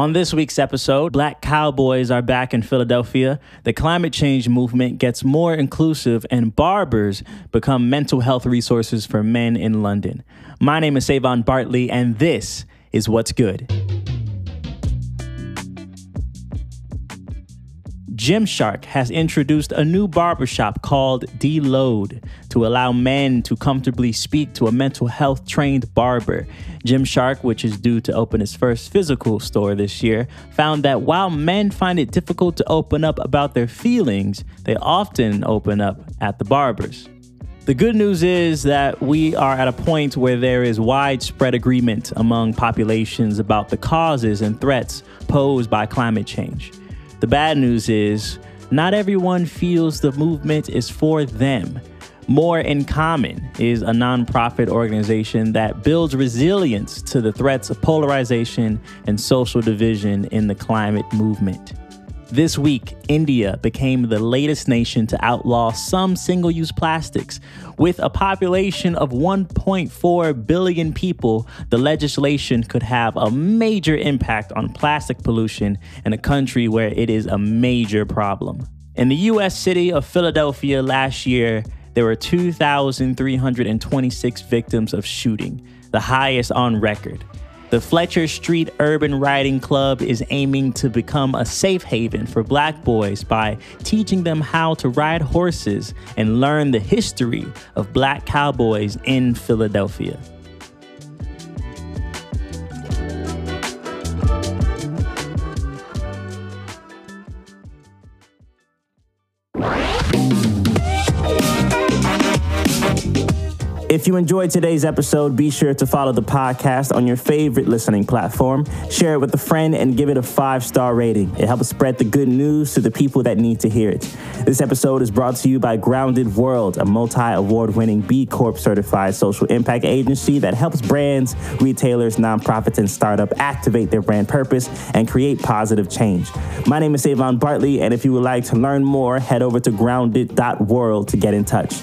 On this week's episode, Black cowboys are back in Philadelphia, the climate change movement gets more inclusive, and barbers become mental health resources for men in London. My name is Savon Bartley, and this is What's Good. Gymshark has introduced a new barbershop called Deload to allow men to comfortably speak to a mental health trained barber. Gymshark, which is due to open its first physical store this year, found that while men find it difficult to open up about their feelings, they often open up at the barbers. The good news is that we are at a point where there is widespread agreement among populations about the causes and threats posed by climate change. The bad news is not everyone feels the movement is for them. More in Common is a nonprofit organization that builds resilience to the threats of polarization and social division in the climate movement. This week, India became the latest nation to outlaw some single use plastics. With a population of 1.4 billion people, the legislation could have a major impact on plastic pollution in a country where it is a major problem. In the US city of Philadelphia last year, there were 2,326 victims of shooting, the highest on record. The Fletcher Street Urban Riding Club is aiming to become a safe haven for black boys by teaching them how to ride horses and learn the history of black cowboys in Philadelphia. If you enjoyed today's episode, be sure to follow the podcast on your favorite listening platform. Share it with a friend and give it a five star rating. It helps spread the good news to the people that need to hear it. This episode is brought to you by Grounded World, a multi award winning B Corp certified social impact agency that helps brands, retailers, nonprofits, and startups activate their brand purpose and create positive change. My name is Savon Bartley, and if you would like to learn more, head over to grounded.world to get in touch.